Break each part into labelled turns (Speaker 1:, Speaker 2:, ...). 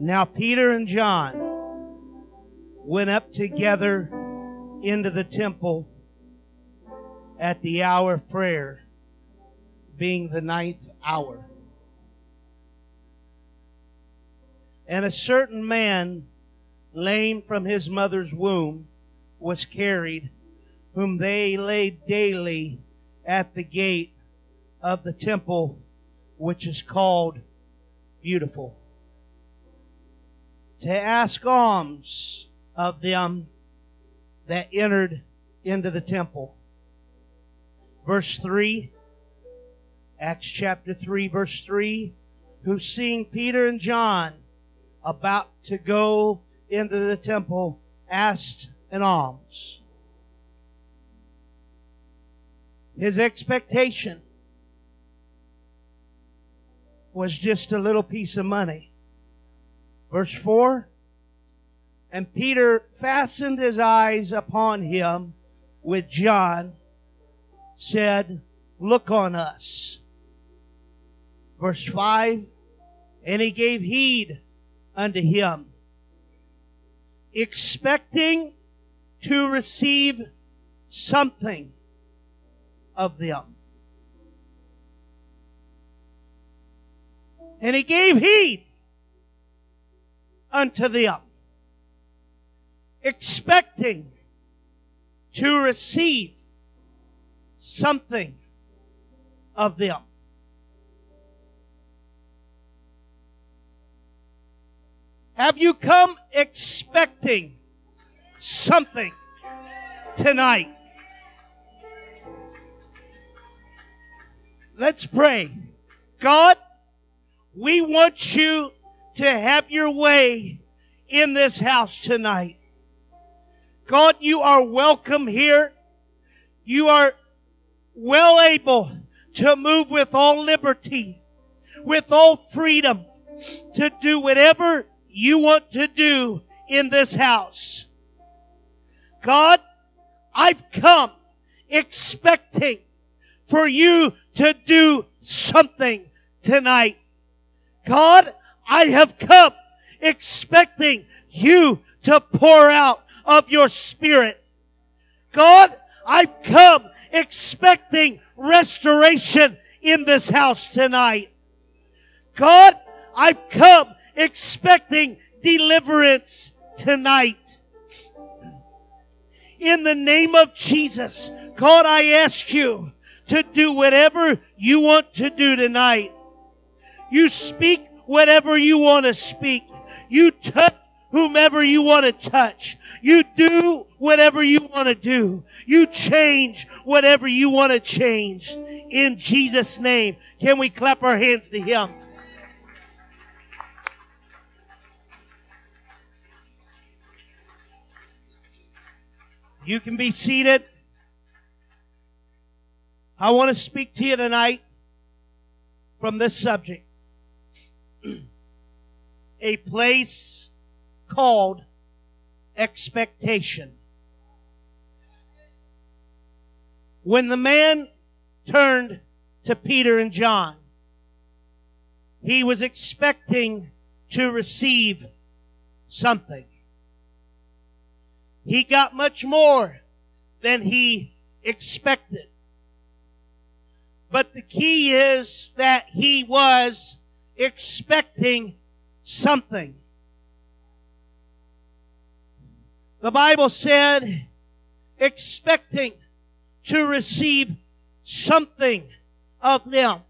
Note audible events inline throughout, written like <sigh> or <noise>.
Speaker 1: Now Peter and John went up together into the temple at the hour of prayer, being the ninth hour. And a certain man, lame from his mother's womb, was carried, whom they laid daily at the gate of the temple, which is called Beautiful, to ask alms of them that entered into the temple. Verse 3, Acts chapter 3, verse 3, who seeing Peter and John about to go into the temple asked an alms. His expectation was just a little piece of money. Verse 4 And Peter fastened his eyes upon him with John, said, Look on us. Verse 5 And he gave heed unto him, expecting to receive something of them. And he gave heed unto them, expecting to receive something of them. Have you come expecting something tonight? Let's pray. God, we want you to have your way in this house tonight. God, you are welcome here. You are well able to move with all liberty, with all freedom, to do whatever you want to do in this house. God, I've come expecting for you to do something tonight. God, I have come expecting you to pour out of your spirit. God, I've come expecting restoration in this house tonight. God, I've come expecting deliverance tonight. In the name of Jesus, God, I ask you to do whatever you want to do tonight. You speak whatever you want to speak. You touch whomever you want to touch. You do whatever you want to do. You change whatever you want to change. In Jesus' name, can we clap our hands to Him? You can be seated. I want to speak to you tonight from this subject. A place called expectation. When the man turned to Peter and John, he was expecting to receive something. He got much more than he expected. But the key is that he was expecting something. The Bible said, expecting to receive something of them.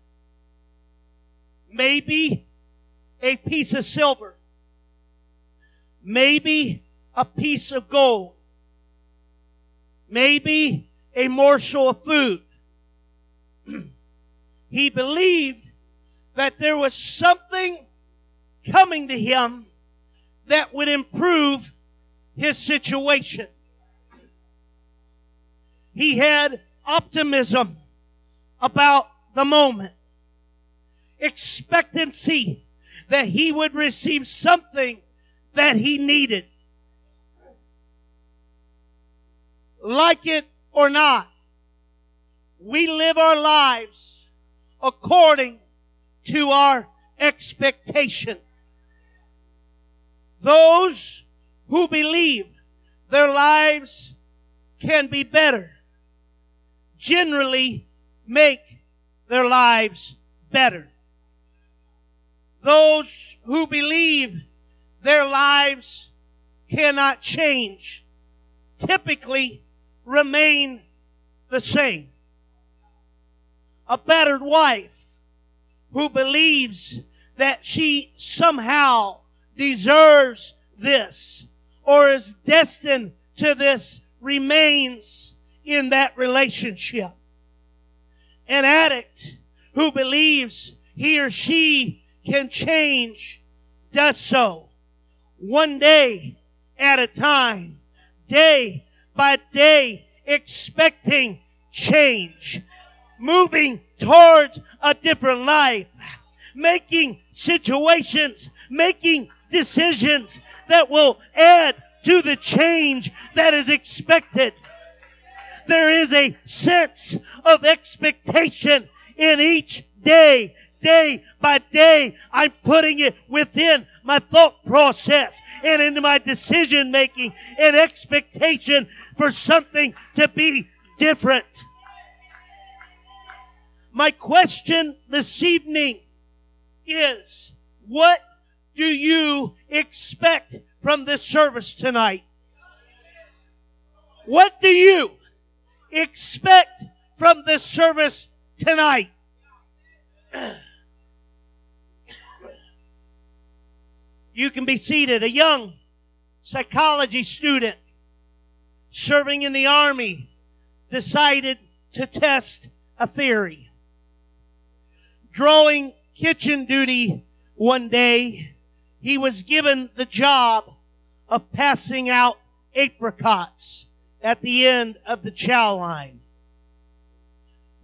Speaker 1: Maybe a piece of silver. Maybe a piece of gold. Maybe a morsel of food. <clears throat> he believed that there was something coming to him that would improve his situation. He had optimism about the moment, expectancy that he would receive something that he needed. Like it or not, we live our lives according to our expectation. Those who believe their lives can be better generally make their lives better. Those who believe their lives cannot change typically remain the same. A battered wife who believes that she somehow deserves this or is destined to this remains in that relationship. An addict who believes he or she can change does so one day at a time, day by day, expecting change, moving towards a different life, making situations, making decisions that will add to the change that is expected. There is a sense of expectation in each day, day by day. I'm putting it within my thought process and into my decision making and expectation for something to be different. My question this evening is, what do you expect from this service tonight? What do you expect from this service tonight? <clears throat> You can be seated. A young psychology student serving in the army decided to test a theory. Drawing kitchen duty one day, he was given the job of passing out apricots at the end of the chow line.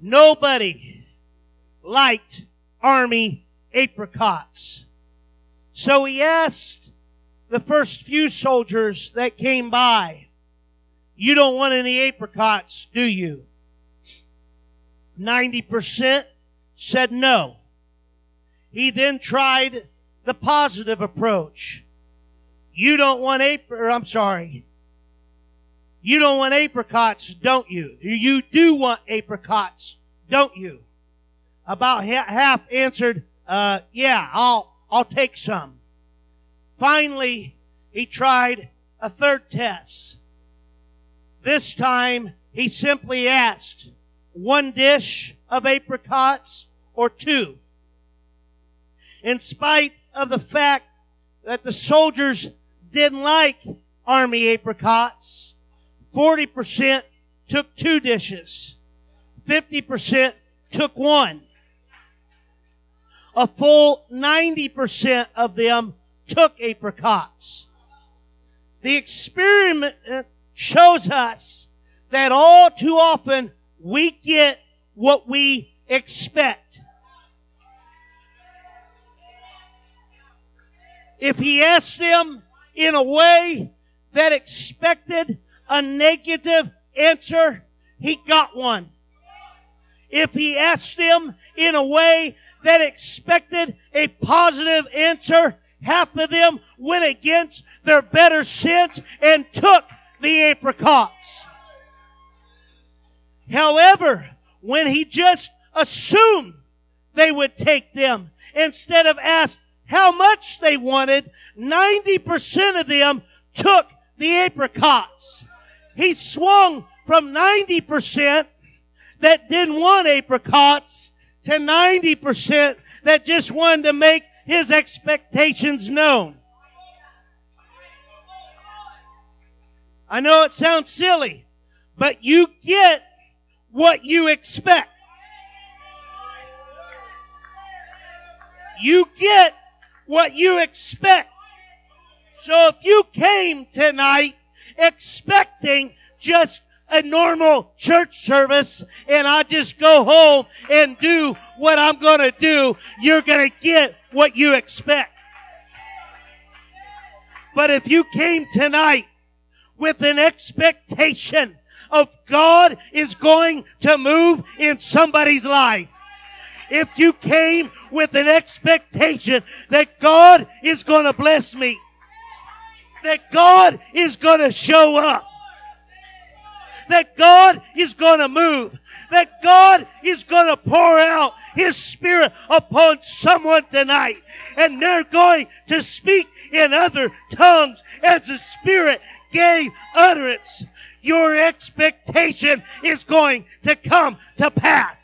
Speaker 1: Nobody liked army apricots. So he asked the first few soldiers that came by, you don't want any apricots, do you? 90% said no. He then tried the positive approach. You don't want apricot, I'm sorry. You don't want apricots, don't you? You do want apricots, don't you? About half answered, uh, yeah, I'll, I'll take some. Finally, he tried a third test. This time, he simply asked, one dish of apricots or two. In spite of the fact that the soldiers didn't like army apricots, 40% took two dishes. 50% took one a full 90% of them took apricots. The experiment shows us that all too often we get what we expect. If he asked them in a way that expected a negative answer, he got one. If he asked them in a way that expected a positive answer, half of them went against their better sense and took the apricots. However, when he just assumed they would take them instead of asked how much they wanted, 90% of them took the apricots. He swung from 90% that didn't want apricots to 90% that just wanted to make his expectations known. I know it sounds silly, but you get what you expect. You get what you expect. So if you came tonight expecting just a normal church service and I just go home and do what I'm going to do, you're going to get what you expect. But if you came tonight with an expectation of God is going to move in somebody's life, if you came with an expectation that God is going to bless me, that God is going to show up. That God is going to move. That God is going to pour out His Spirit upon someone tonight. And they're going to speak in other tongues as the Spirit gave utterance. Your expectation is going to come to pass.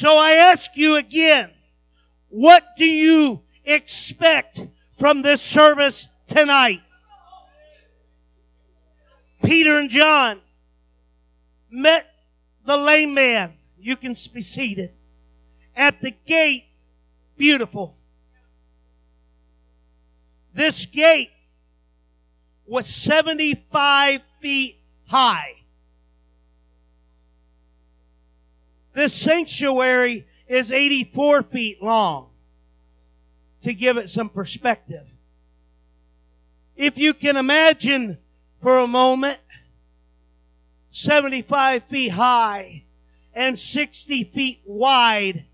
Speaker 1: So I ask you again, what do you expect from this service tonight? Peter and John met the lame man. You can be seated. At the gate, beautiful. This gate was 75 feet high. This sanctuary is 84 feet long to give it some perspective. If you can imagine for a moment, 75 feet high and 60 feet wide,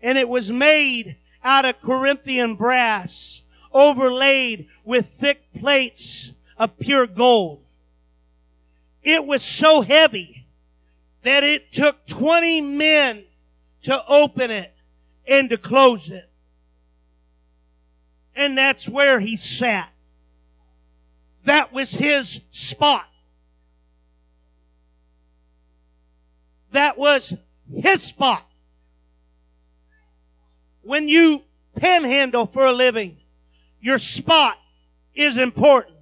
Speaker 1: and it was made out of Corinthian brass, overlaid with thick plates of pure gold. It was so heavy that it took 20 men to open it and to close it. And that's where he sat. That was his spot. That was his spot. When you panhandle for a living, your spot is important.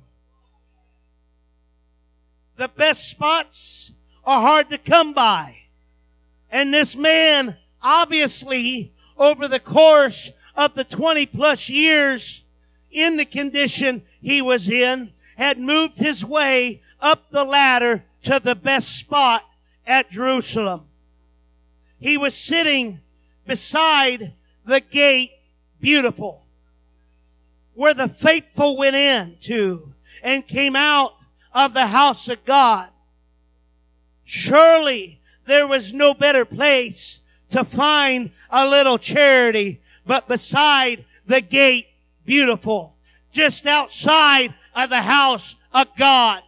Speaker 1: The best spots are hard to come by. And this man, obviously, over the course of the 20 plus years in the condition he was in, had moved his way up the ladder to the best spot at Jerusalem. He was sitting beside the gate, beautiful, where the faithful went in to and came out of the house of God. Surely there was no better place to find a little charity but beside the gate, beautiful, just outside of the house of God,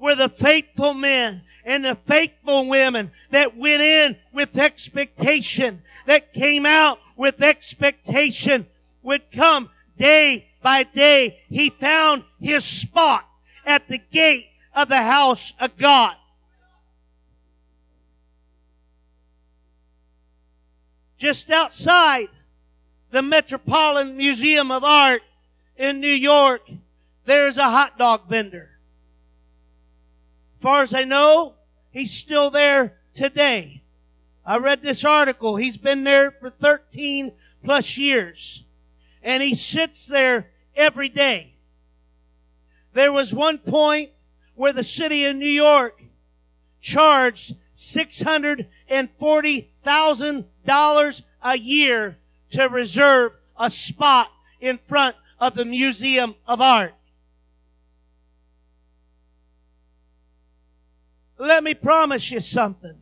Speaker 1: were the faithful men and the faithful women that went in with expectation, that came out with expectation, would come day by day. He found his spot at the gate of the house of God. Just outside the Metropolitan Museum of Art in New York, there's a hot dog vendor. As far as I know, he's still there today. I read this article. He's been there for 13 plus years. And he sits there every day. There was one point where the city of New York charged $640,000 a year to reserve a spot in front of the Museum of Art. Let me promise you something.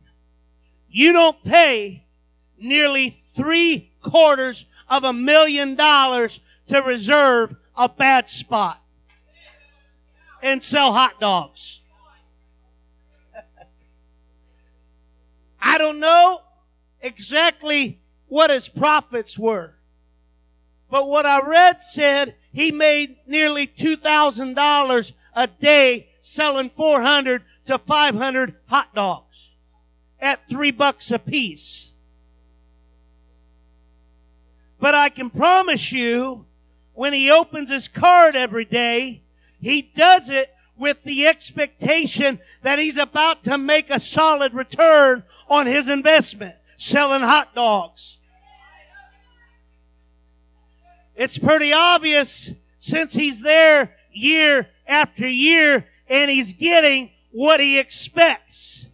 Speaker 1: You don't pay nearly three quarters of a million dollars to reserve a bad spot and sell hot dogs. <laughs> I don't know exactly what his profits were. But what I read said he made nearly $2,000 a day selling 400 to 500 hot dogs at three bucks a piece. But I can promise you, when he opens his card every day, he does it with the expectation that he's about to make a solid return on his investment, selling hot dogs. It's pretty obvious since he's there year after year and he's getting what he expects.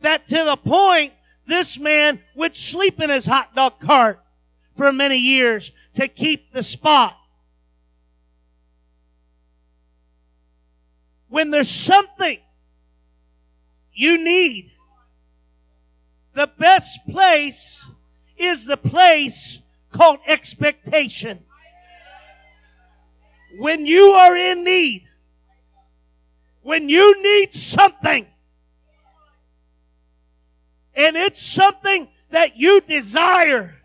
Speaker 1: That to the point this man would sleep in his hot dog cart for many years to keep the spot. when there's something you need, the best place is the place called expectation. When you are in need, when you need something, and it's something that you desire,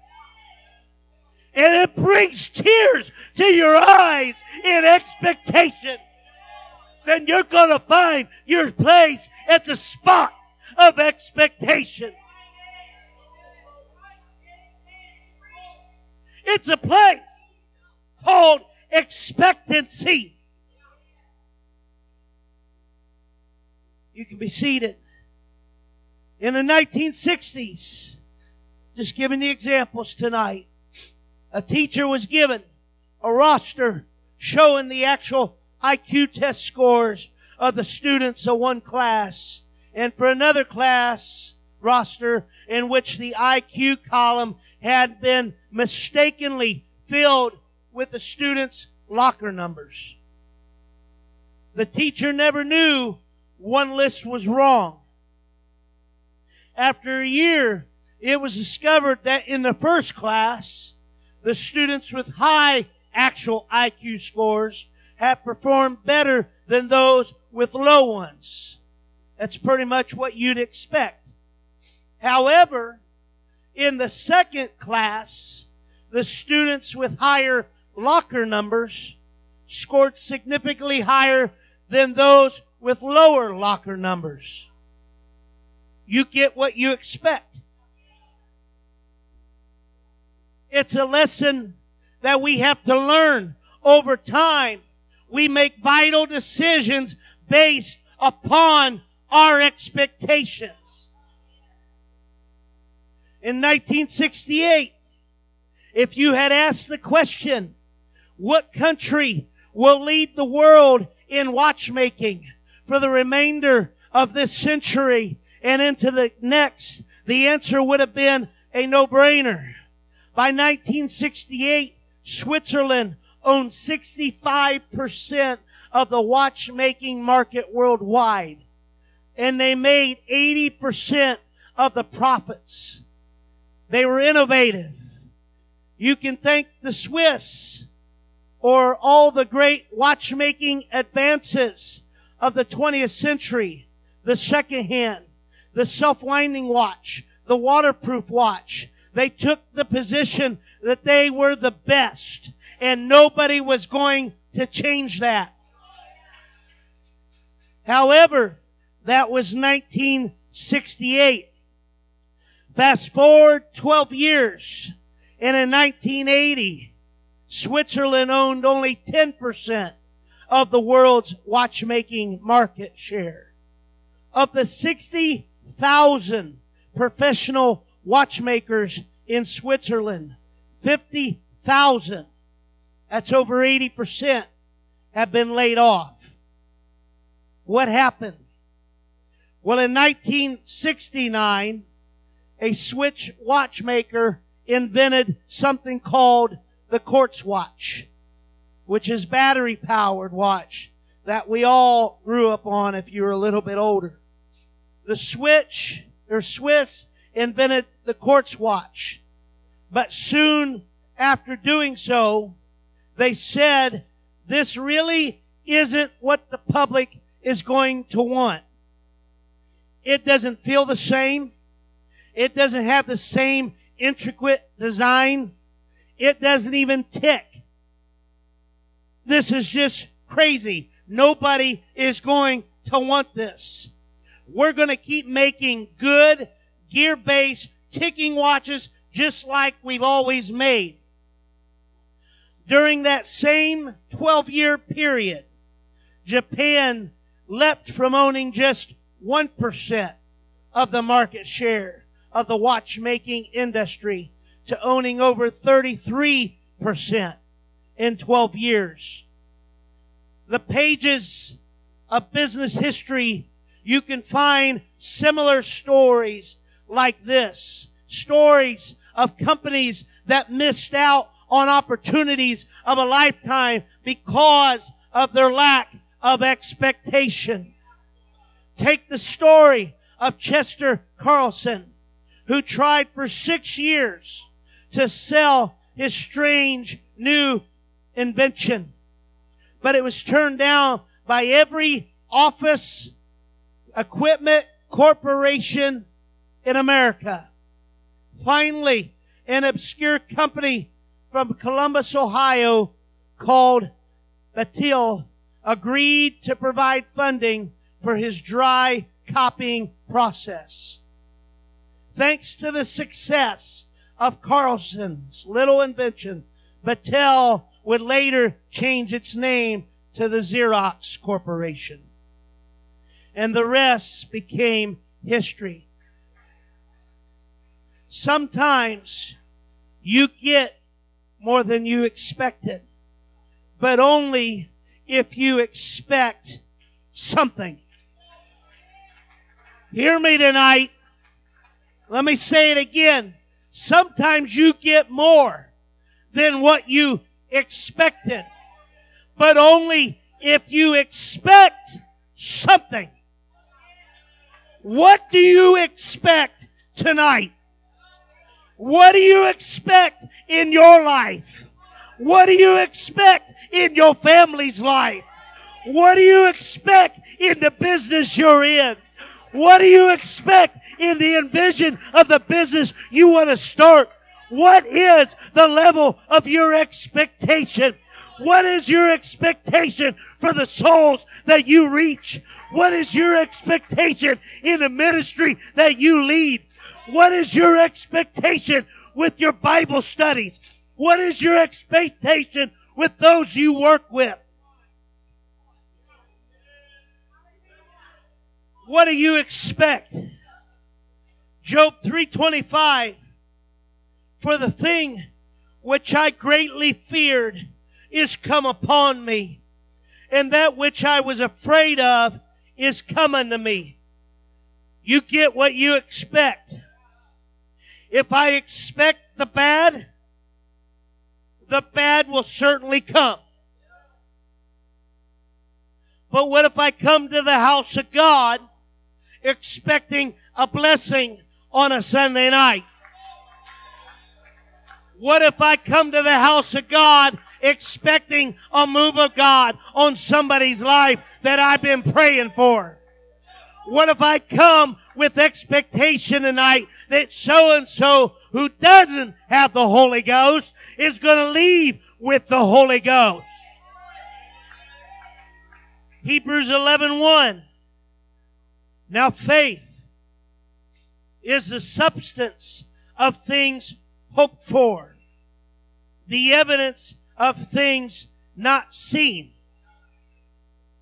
Speaker 1: and it brings tears to your eyes in expectation, then you're going to find your place at the spot of expectation. It's a place called expectancy. You can be seated. In the 1960s, just giving the examples tonight, a teacher was given a roster showing the actual IQ test scores of the students of one class and for another class roster in which the IQ column had been mistakenly filled with the students' locker numbers. The teacher never knew one list was wrong. After a year, it was discovered that in the first class, the students with high actual IQ scores had performed better than those with low ones. That's pretty much what you'd expect. However, in the second class, the students with higher locker numbers scored significantly higher than those with lower locker numbers. You get what you expect. It's a lesson that we have to learn over time. We make vital decisions based upon our expectations. In 1968, if you had asked the question, what country will lead the world in watchmaking for the remainder of this century and into the next, the answer would have been a no-brainer. By 1968, Switzerland owned 65% of the watchmaking market worldwide. And they made 80% of the profits. They were innovative. You can thank the Swiss or all the great watchmaking advances of the 20th century, the second hand, the self-winding watch, the waterproof watch. They took the position that they were the best and nobody was going to change that. However, that was 1968. Fast forward 12 years and in 1980, Switzerland owned only 10% of the world's watchmaking market share. Of the 60,000 professional watchmakers in Switzerland, 50,000, that's over 80%, have been laid off. What happened? Well, in 1969, a Swiss watchmaker invented something called the quartz watch, which is battery powered watch that we all grew up on if you were a little bit older. The switch or Swiss invented the quartz watch, but soon after doing so, they said this really isn't what the public is going to want. It doesn't feel the same. It doesn't have the same intricate design. It doesn't even tick. This is just crazy. Nobody is going to want this. We're going to keep making good gear-based ticking watches just like we've always made. During that same 12 year period, Japan leapt from owning just 1% of the market share of the watchmaking industry to owning over 33% in 12 years. The pages of business history, you can find similar stories like this. Stories of companies that missed out on opportunities of a lifetime because of their lack of expectation. Take the story of Chester Carlson, who tried for six years to sell his strange new invention. But it was turned down by every office, equipment, corporation in America. Finally, an obscure company from Columbus, Ohio called Battelle agreed to provide funding for his dry copying process. Thanks to the success of Carlson's little invention, Battelle would later change its name to the Xerox Corporation. And the rest became history. Sometimes you get more than you expected, but only if you expect something. Hear me tonight. Let me say it again. Sometimes you get more than what you expected, but only if you expect something. What do you expect tonight? What do you expect in your life? What do you expect in your family's life? What do you expect in the business you're in? What do you expect in the envision of the business you want to start? What is the level of your expectation? What is your expectation for the souls that you reach? What is your expectation in the ministry that you lead? What is your expectation with your Bible studies? What is your expectation with those you work with? What do you expect? Job 325 For the thing which I greatly feared is come upon me, and that which I was afraid of is come unto me. You get what you expect. If I expect the bad, the bad will certainly come. But what if I come to the house of God expecting a blessing on a Sunday night? What if I come to the house of God expecting a move of God on somebody's life that I've been praying for? What if I come with expectation tonight that so and so who doesn't have the Holy Ghost is going to leave with the Holy Ghost? Hebrews 11 1. Now faith is the substance of things hoped for, the evidence of things not seen.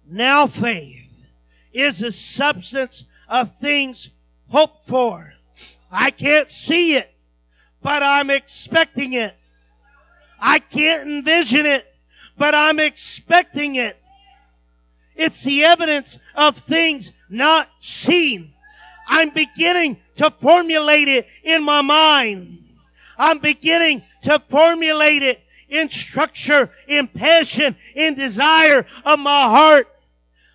Speaker 1: Now faith is the substance of things hoped for. I can't see it, but I'm expecting it. I can't envision it, but I'm expecting it. It's the evidence of things not seen. I'm beginning to formulate it in my mind. I'm beginning to formulate it in structure, in passion, in desire of my heart.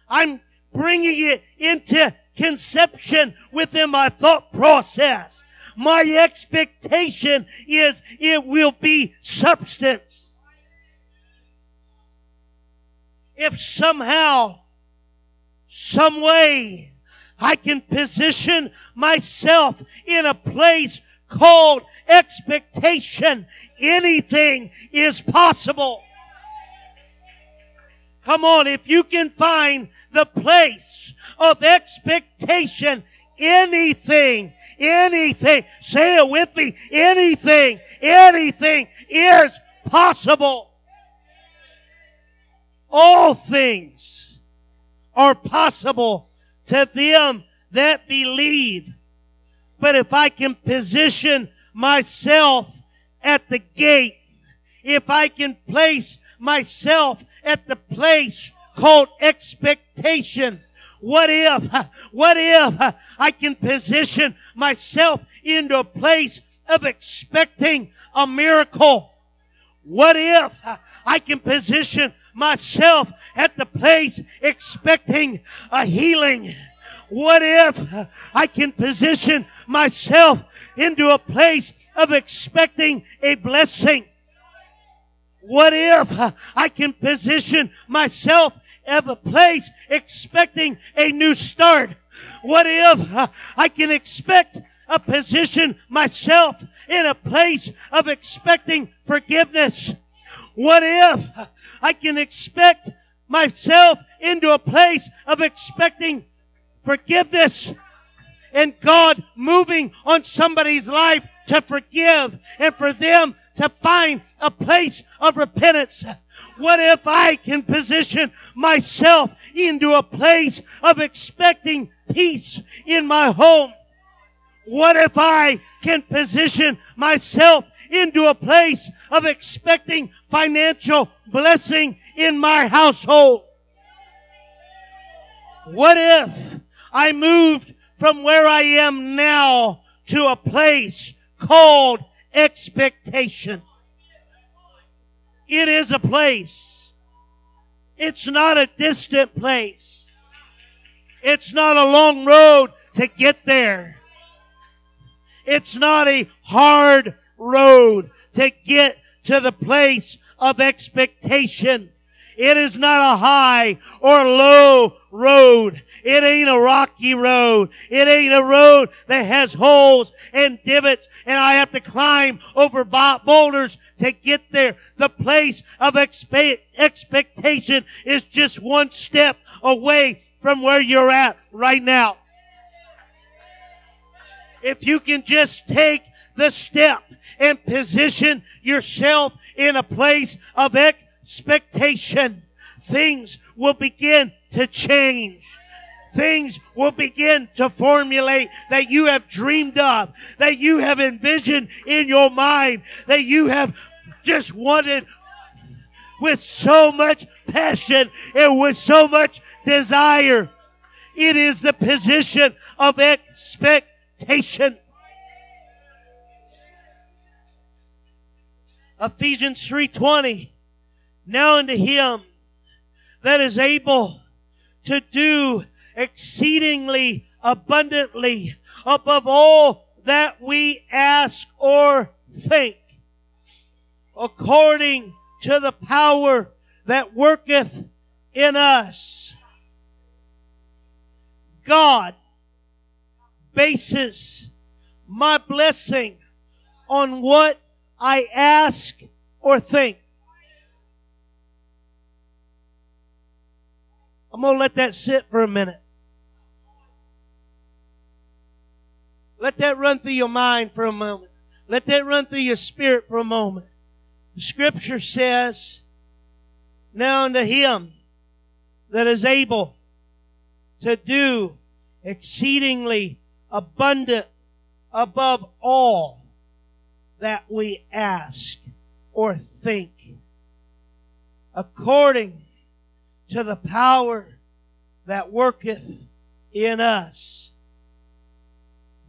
Speaker 1: I'm bringing it into conception within my thought process. My expectation is it will be substance. If somehow, some way, I can position myself in a place called expectation, anything is possible. Come on, if you can find the place of expectation, anything, anything, say it with me, anything, anything is possible. All things are possible to them that believe. But if I can position myself at the gate, if I can place myself at the place called expectation, what if, what if I can position myself into a place of expecting a miracle? What if I can position myself at the place expecting a healing? What if I can position myself into a place of expecting a blessing? What if I can position myself at a place expecting a new start? What if I can expect a position myself in a place of expecting forgiveness? What if I can expect myself into a place of expecting forgiveness and God moving on somebody's life to forgive and for them to find a place of repentance. What if I can position myself into a place of expecting peace in my home? What if I can position myself into a place of expecting financial blessing in my household? What if I moved from where I am now to a place called expectation? It is a place. It's not a distant place. It's not a long road to get there. It's not a hard road to get to the place of expectation. It is not a high or low road. It ain't a rocky road. It ain't a road that has holes and divots and I have to climb over boulders to get there. The place of expe- expectation is just one step away from where you're at right now. If you can just take the step and position yourself in a place of expectation, things will begin to change. Things will begin to formulate that you have dreamed of, that you have envisioned in your mind, that you have just wanted with so much passion and with so much desire. It is the position of expectation. Ephesians 3:20 Now unto him that is able to do exceedingly abundantly above all that we ask or think according to the power that worketh in us. God bases my blessing on what I ask or think. I'm going to let that sit for a minute. Let that run through your mind for a moment. Let that run through your spirit for a moment. The scripture says, Now unto him that is able to do exceedingly abundant above all that we ask or think, according to the power that worketh in us.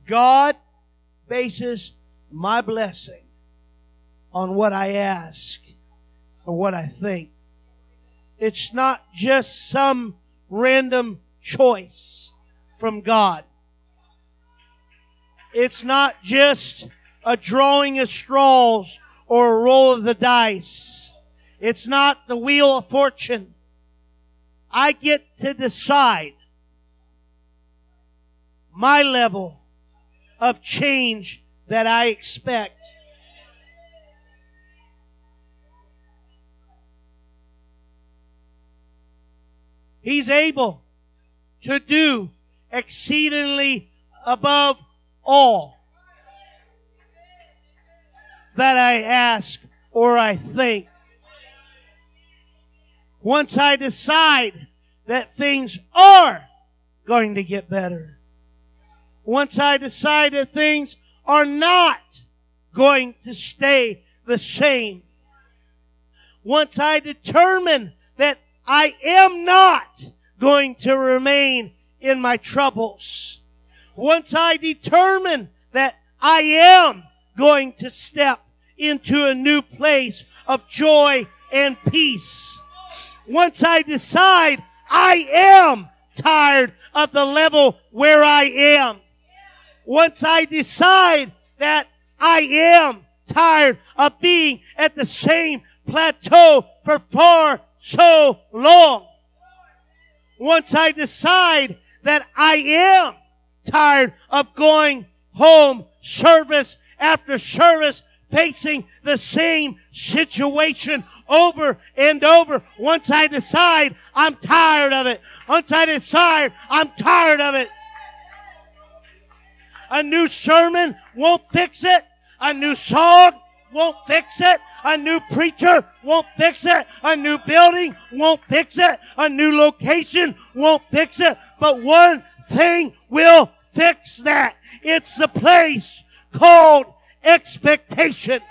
Speaker 1: God bases my blessing on what I ask or what I think. It's not just some random choice from God. It's not just a drawing of straws or a roll of the dice. It's not the wheel of fortune. I get to decide my level of change that I expect. He's able to do exceedingly above all that I ask or I think. Once I decide that things are going to get better. Once I decide that things are not going to stay the same. Once I determine that I am not going to remain in my troubles. Once I determine that I am going to step into a new place of joy and peace. Once I decide I am tired of the level where I am. Once I decide that I am tired of being at the same plateau for far so long. Once I decide that I am tired of going home service after service facing the same situation over and over. Once I decide I'm tired of it. Once I decide I'm tired of it. A new sermon won't fix it. A new song won't fix it. A new preacher won't fix it. A new building won't fix it. A new location won't fix it. But one thing will fix that. It's the place called expectation.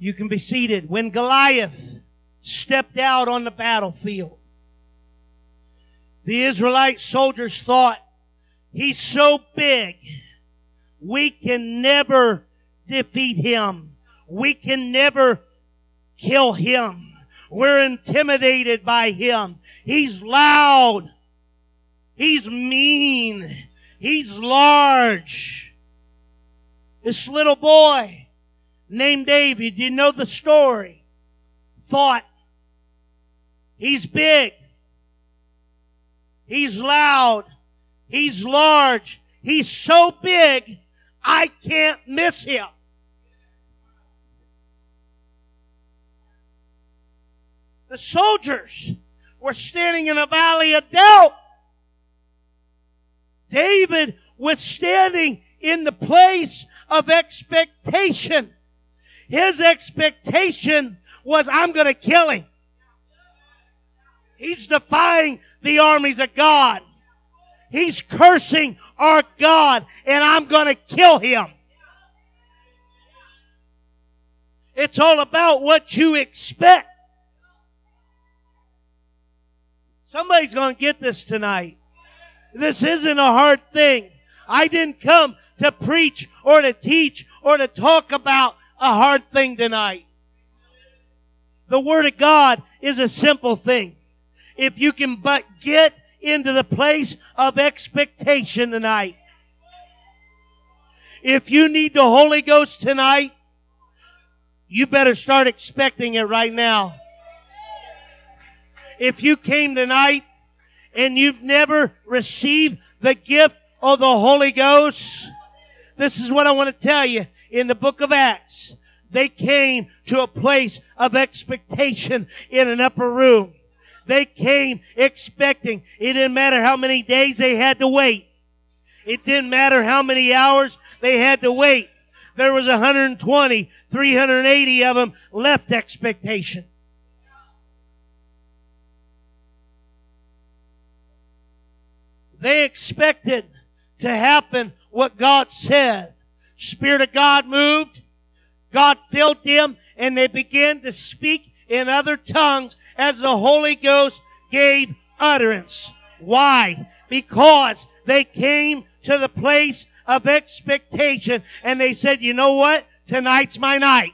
Speaker 1: You can be seated. When Goliath stepped out on the battlefield, the Israelite soldiers thought, he's so big, we can never defeat him. We can never kill him. We're intimidated by him. He's loud. He's mean. He's large. This little boy named David, you know the story, thought, he's big. He's loud. He's large. He's so big, I can't miss him. The soldiers were standing in a valley of doubt. David was standing in the place of expectation. His expectation was, I'm going to kill him. He's defying the armies of God. He's cursing our God, and I'm going to kill him. It's all about what you expect. Somebody's going to get this tonight. This isn't a hard thing. I didn't come to preach or to teach or to talk about a hard thing tonight. The Word of God is a simple thing. If you can but get into the place of expectation tonight. If you need the Holy Ghost tonight, you better start expecting it right now if you came tonight and you've never received the gift of the Holy Ghost, this is what I want to tell you. In the book of Acts, they came to a place of expectation in an upper room. They came expecting. It didn't matter how many days they had to wait. It didn't matter how many hours they had to wait. There was 120, 380 of them left expectation. They expected to happen what God said. Spirit of God moved. God filled them and they began to speak in other tongues as the Holy Ghost gave utterance. Why? Because they came to the place of expectation and they said, you know what? Tonight's my night.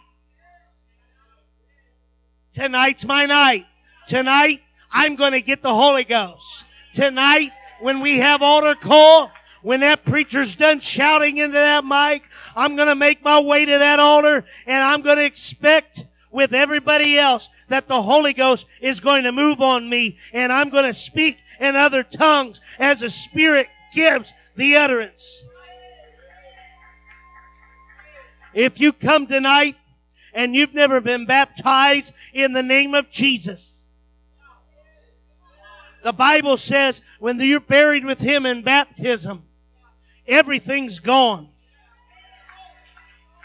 Speaker 1: Tonight's my night. Tonight, I'm going to get the Holy Ghost. Tonight, when we have altar call, when that preacher's done shouting into that mic, I'm going to make my way to that altar and I'm going to expect with everybody else that the Holy Ghost is going to move on me and I'm going to speak in other tongues as the Spirit gives the utterance. If you come tonight and you've never been baptized in the name of Jesus, the Bible says when you're buried with Him in baptism, everything's gone.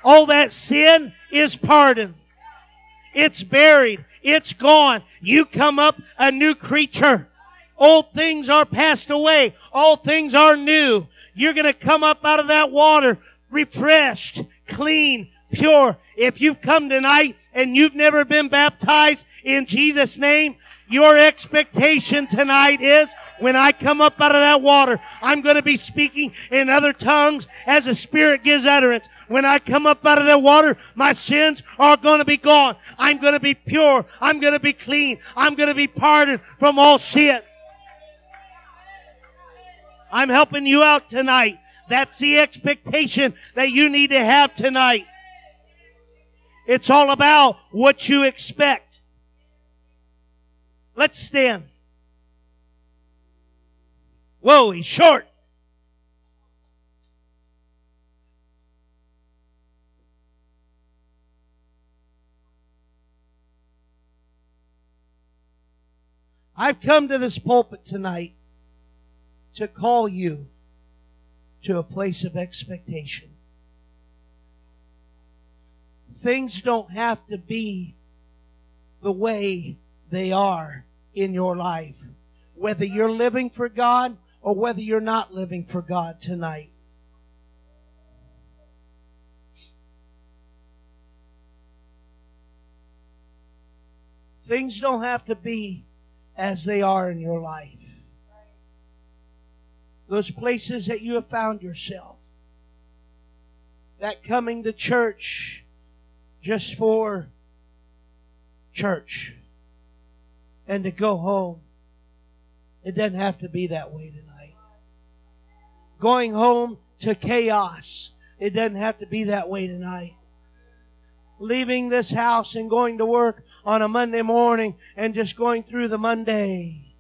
Speaker 1: All that sin is pardoned. It's buried. It's gone. You come up a new creature. Old things are passed away. All things are new. You're going to come up out of that water refreshed, clean, pure. If you've come tonight and you've never been baptized in Jesus' name, your expectation tonight is When I come up out of that water, I'm going to be speaking in other tongues as the Spirit gives utterance. When I come up out of that water, my sins are going to be gone. I'm going to be pure. I'm going to be clean. I'm going to be pardoned from all sin. I'm helping you out tonight. That's the expectation that you need to have tonight. It's all about what you expect. Let's stand. Whoa, he's short. I've come to this pulpit tonight to call you to a place of expectation. Things don't have to be the way they are in your life. Whether you're living for God or whether you're not living for God tonight. Things don't have to be as they are in your life. Those places that you have found yourself. That coming to church just for church and to go home. It doesn't have to be that way tonight. Going home to chaos. It doesn't have to be that way tonight. Leaving this house and going to work on a Monday morning and just going through the Monday.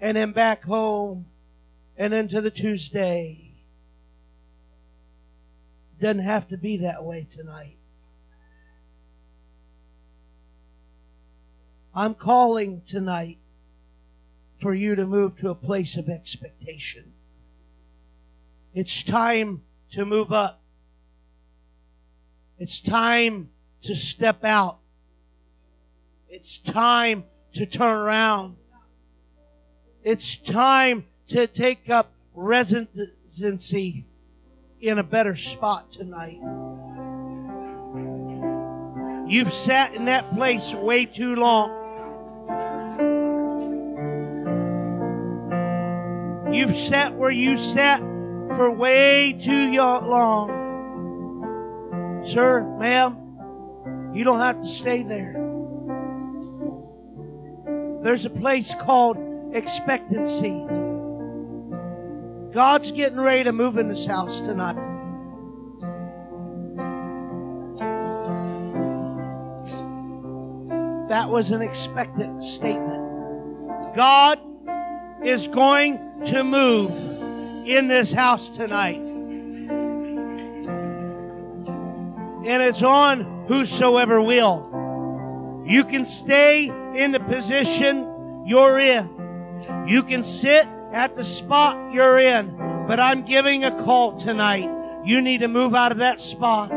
Speaker 1: And then back home and into the Tuesday. Doesn't have to be that way tonight. I'm calling tonight for you to move to a place of expectation. It's time to move up. It's time to step out. It's time to turn around. It's time to take up residency in a better spot tonight. You've sat in that place way too long. You've sat where you sat for way too long. Sir, ma'am, you don't have to stay there. There's a place called expectancy. God's getting ready to move in this house tonight. That was an expectant statement. God is going to move in this house tonight. And it's on whosoever will. You can stay in the position you're in. You can sit at the spot you're in. But I'm giving a call tonight. You need to move out of that spot.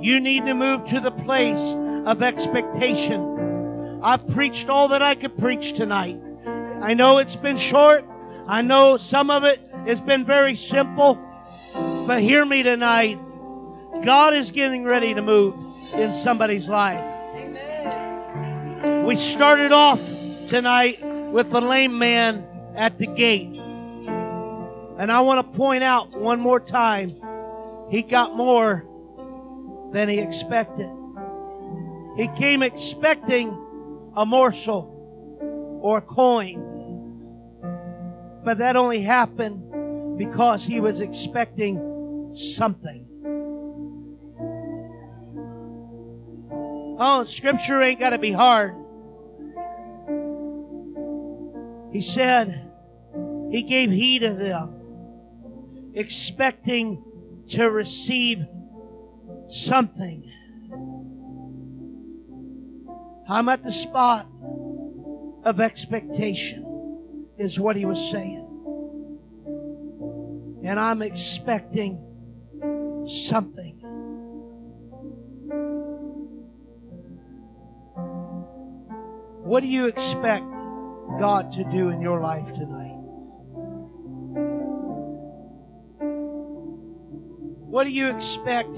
Speaker 1: You need to move to the place of expectation. I've preached all that I could preach tonight. I know it's been short. I know some of it has been very simple. But hear me tonight. God is getting ready to move in somebody's life. Amen. We started off tonight with the lame man at the gate. And I want to point out one more time he got more than he expected. He came expecting a morsel or a coin. But that only happened because he was expecting something. Oh, scripture ain't got to be hard. He said he gave heed to them, expecting to receive something. I'm at the spot of expectation, is what he was saying. And I'm expecting something. What do you expect God to do in your life tonight? What do you expect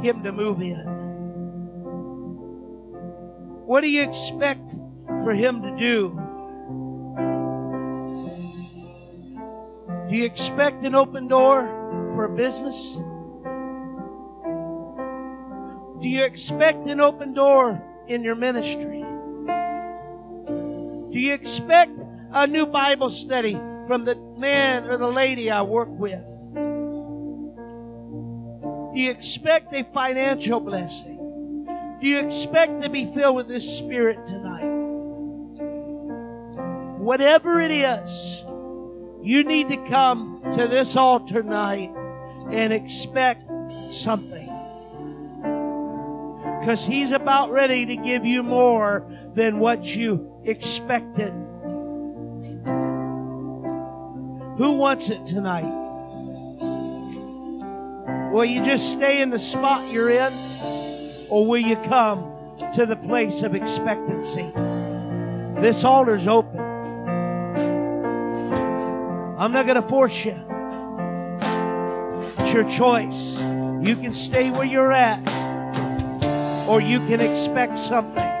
Speaker 1: Him to move in? What do you expect for Him to do? Do you expect an open door for a business? Do you expect an open door in your ministry? Do you expect a new Bible study from the man or the lady I work with? Do you expect a financial blessing? Do you expect to be filled with this Spirit tonight? Whatever it is, you need to come to this altar tonight and expect something. Because He's about ready to give you more than what you expected. Who wants it tonight? Will you just stay in the spot you're in? Or will you come to the place of expectancy? This altar's open. I'm not going to force you. It's your choice. You can stay where you're at, or you can expect something.